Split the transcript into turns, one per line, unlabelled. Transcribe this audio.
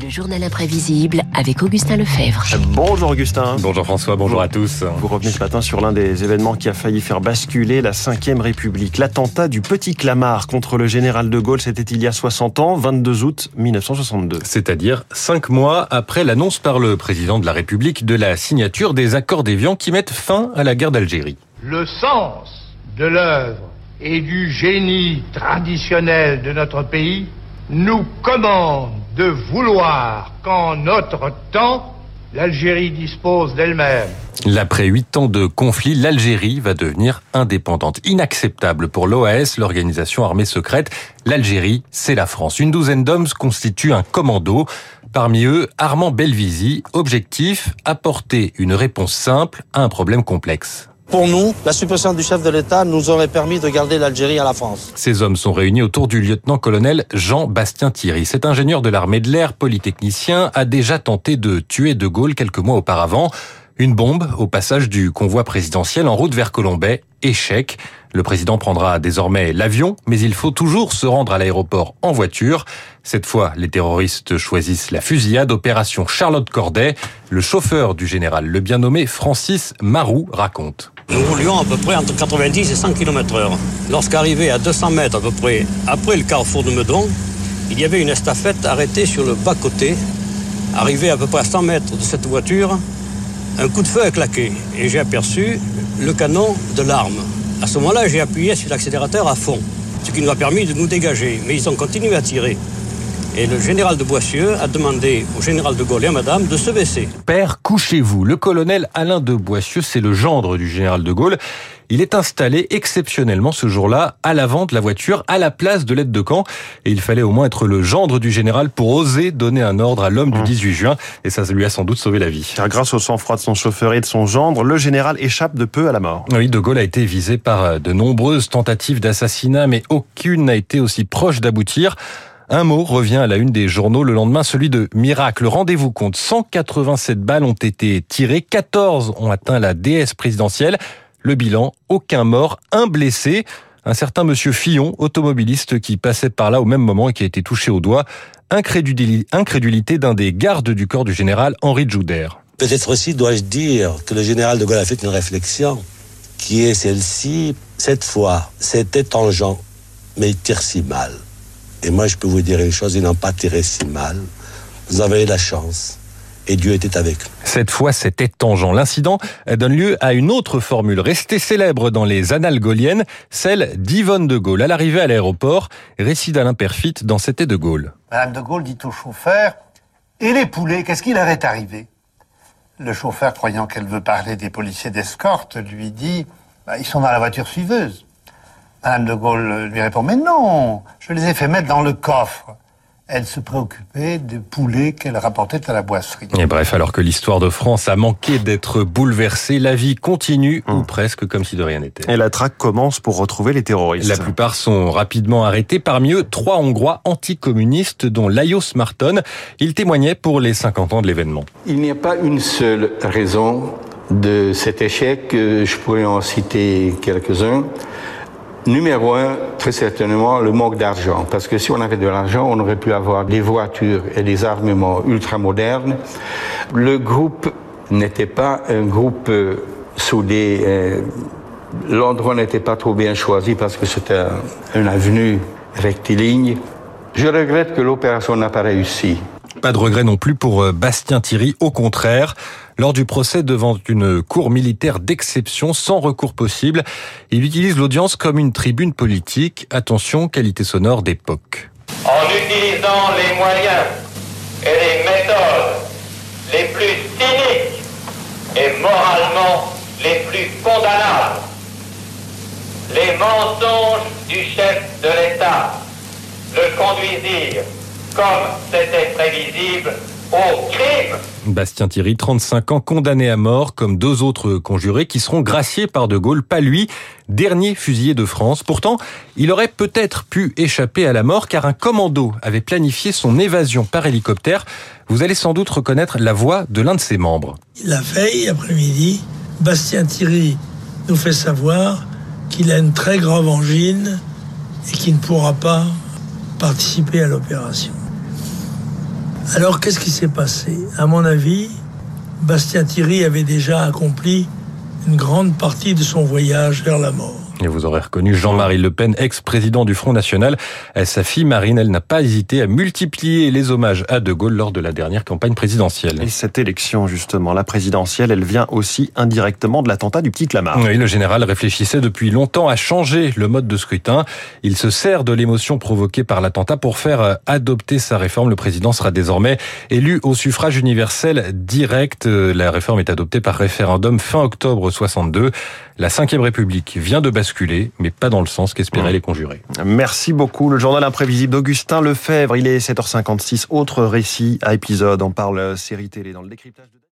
Le journal imprévisible avec Augustin Lefebvre.
Bonjour Augustin.
Bonjour François, bonjour à tous.
Vous revenez ce matin sur l'un des événements qui a failli faire basculer la Ve République. L'attentat du Petit Clamart contre le général de Gaulle, c'était il y a 60 ans, 22 août 1962.
C'est-à-dire cinq mois après l'annonce par le président de la République de la signature des accords d'Évian qui mettent fin à la guerre d'Algérie.
Le sens de l'œuvre et du génie traditionnel de notre pays nous commande de vouloir qu'en notre temps, l'Algérie dispose d'elle-même.
L'après huit ans de conflit, l'Algérie va devenir indépendante. Inacceptable pour l'OAS, l'organisation armée secrète. L'Algérie, c'est la France. Une douzaine d'hommes constituent un commando. Parmi eux, Armand Belvisi. Objectif, apporter une réponse simple à un problème complexe.
Pour nous, la suppression du chef de l'État nous aurait permis de garder l'Algérie à la France.
Ces hommes sont réunis autour du lieutenant-colonel Jean-Bastien Thierry. Cet ingénieur de l'armée de l'air, polytechnicien, a déjà tenté de tuer De Gaulle quelques mois auparavant. Une bombe au passage du convoi présidentiel en route vers Colombay. Échec. Le président prendra désormais l'avion, mais il faut toujours se rendre à l'aéroport en voiture. Cette fois, les terroristes choisissent la fusillade. Opération Charlotte Corday. Le chauffeur du général, le bien nommé Francis Marou, raconte.
Nous roulions à peu près entre 90 et 100 km heure. Lorsqu'arrivé à 200 mètres à peu près après le carrefour de Meudon, il y avait une estafette arrêtée sur le bas-côté. Arrivé à peu près à 100 mètres de cette voiture, un coup de feu a claqué et j'ai aperçu le canon de l'arme. À ce moment-là, j'ai appuyé sur l'accélérateur à fond, ce qui nous a permis de nous dégager. Mais ils ont continué à tirer. Et le général de Boissieu a demandé au général de Gaulle et à madame de se baisser.
Père, couchez-vous. Le colonel Alain de Boissieu, c'est le gendre du général de Gaulle. Il est installé exceptionnellement ce jour-là à l'avant de la voiture, à la place de l'aide de camp. Et il fallait au moins être le gendre du général pour oser donner un ordre à l'homme du 18 juin. Et ça lui a sans doute sauvé la vie.
Car grâce au sang-froid de son chauffeur et de son gendre, le général échappe de peu à la mort.
Oui, De Gaulle a été visé par de nombreuses tentatives d'assassinat, mais aucune n'a été aussi proche d'aboutir. Un mot revient à la une des journaux le lendemain, celui de miracle. Rendez-vous compte, 187 balles ont été tirées, 14 ont atteint la déesse présidentielle. Le bilan, aucun mort, un blessé. Un certain monsieur Fillon, automobiliste qui passait par là au même moment et qui a été touché au doigt. Incrédulité d'un des gardes du corps du général, Henri Jouder.
Peut-être aussi dois-je dire que le général de Gaulle a fait une réflexion qui est celle-ci. Cette fois, c'était tangent, mais il tire si mal. Et moi, je peux vous dire une chose, ils n'ont pas tiré si mal. Vous avez eu la chance. Et Dieu était avec nous.
Cette fois, c'était tangent. L'incident donne lieu à une autre formule restée célèbre dans les annales gauliennes, celle d'Yvonne de Gaulle. À l'arrivée à l'aéroport, récit d'Alain Perfit dans C'était de Gaulle.
Madame de Gaulle dit au chauffeur Et les poulets, qu'est-ce qui leur est arrivé? Le chauffeur, croyant qu'elle veut parler des policiers d'escorte, lui dit bah, Ils sont dans la voiture suiveuse. Madame de Gaulle lui répond Mais non, je les ai fait mettre dans le coffre. Elle se préoccupait des poulets qu'elle rapportait à la boisserie.
Et bref, alors que l'histoire de France a manqué d'être bouleversée, la vie continue, ou presque comme si de rien n'était.
Et la traque commence pour retrouver les terroristes.
La plupart sont rapidement arrêtés. Parmi eux, trois Hongrois anticommunistes, dont Lajos Marton. Il témoignait pour les 50 ans de l'événement.
Il n'y a pas une seule raison de cet échec. Je pourrais en citer quelques-uns. Numéro un, très certainement, le manque d'argent. Parce que si on avait de l'argent, on aurait pu avoir des voitures et des armements ultramodernes. Le groupe n'était pas un groupe euh, soudé. Euh, L'endroit n'était pas trop bien choisi parce que c'était un, une avenue rectiligne. Je regrette que l'opération n'a pas réussi.
Pas de regret non plus pour Bastien Thierry, au contraire. Lors du procès devant une cour militaire d'exception sans recours possible, il utilise l'audience comme une tribune politique. Attention, qualité sonore d'époque.
En utilisant les moyens et les méthodes les plus cyniques et moralement les plus condamnables, les mensonges du chef de l'État le conduisirent, comme c'était prévisible, au crime.
Bastien Thierry, 35 ans, condamné à mort, comme deux autres conjurés qui seront graciés par De Gaulle, pas lui, dernier fusillé de France. Pourtant, il aurait peut-être pu échapper à la mort car un commando avait planifié son évasion par hélicoptère. Vous allez sans doute reconnaître la voix de l'un de ses membres.
La veille après-midi, Bastien Thierry nous fait savoir qu'il a une très grave angine et qu'il ne pourra pas participer à l'opération. Alors qu'est-ce qui s'est passé? À mon avis, Bastien Thierry avait déjà accompli une grande partie de son voyage vers la mort.
Et vous aurez reconnu Jean-Marie Le Pen, ex-président du Front National. Sa fille Marine, elle n'a pas hésité à multiplier les hommages à De Gaulle lors de la dernière campagne présidentielle.
Et cette élection, justement, la présidentielle, elle vient aussi indirectement de l'attentat du petit Clamart.
Oui, le général réfléchissait depuis longtemps à changer le mode de scrutin. Il se sert de l'émotion provoquée par l'attentat pour faire adopter sa réforme. Le président sera désormais élu au suffrage universel direct. La réforme est adoptée par référendum fin octobre 62. La Ve République vient de basculer, mais pas dans le sens qu'espéraient les conjurés.
Merci beaucoup. Le journal imprévisible d'Augustin Lefebvre. Il est 7h56. Autre récit à épisode. On parle série télé dans le décryptage de...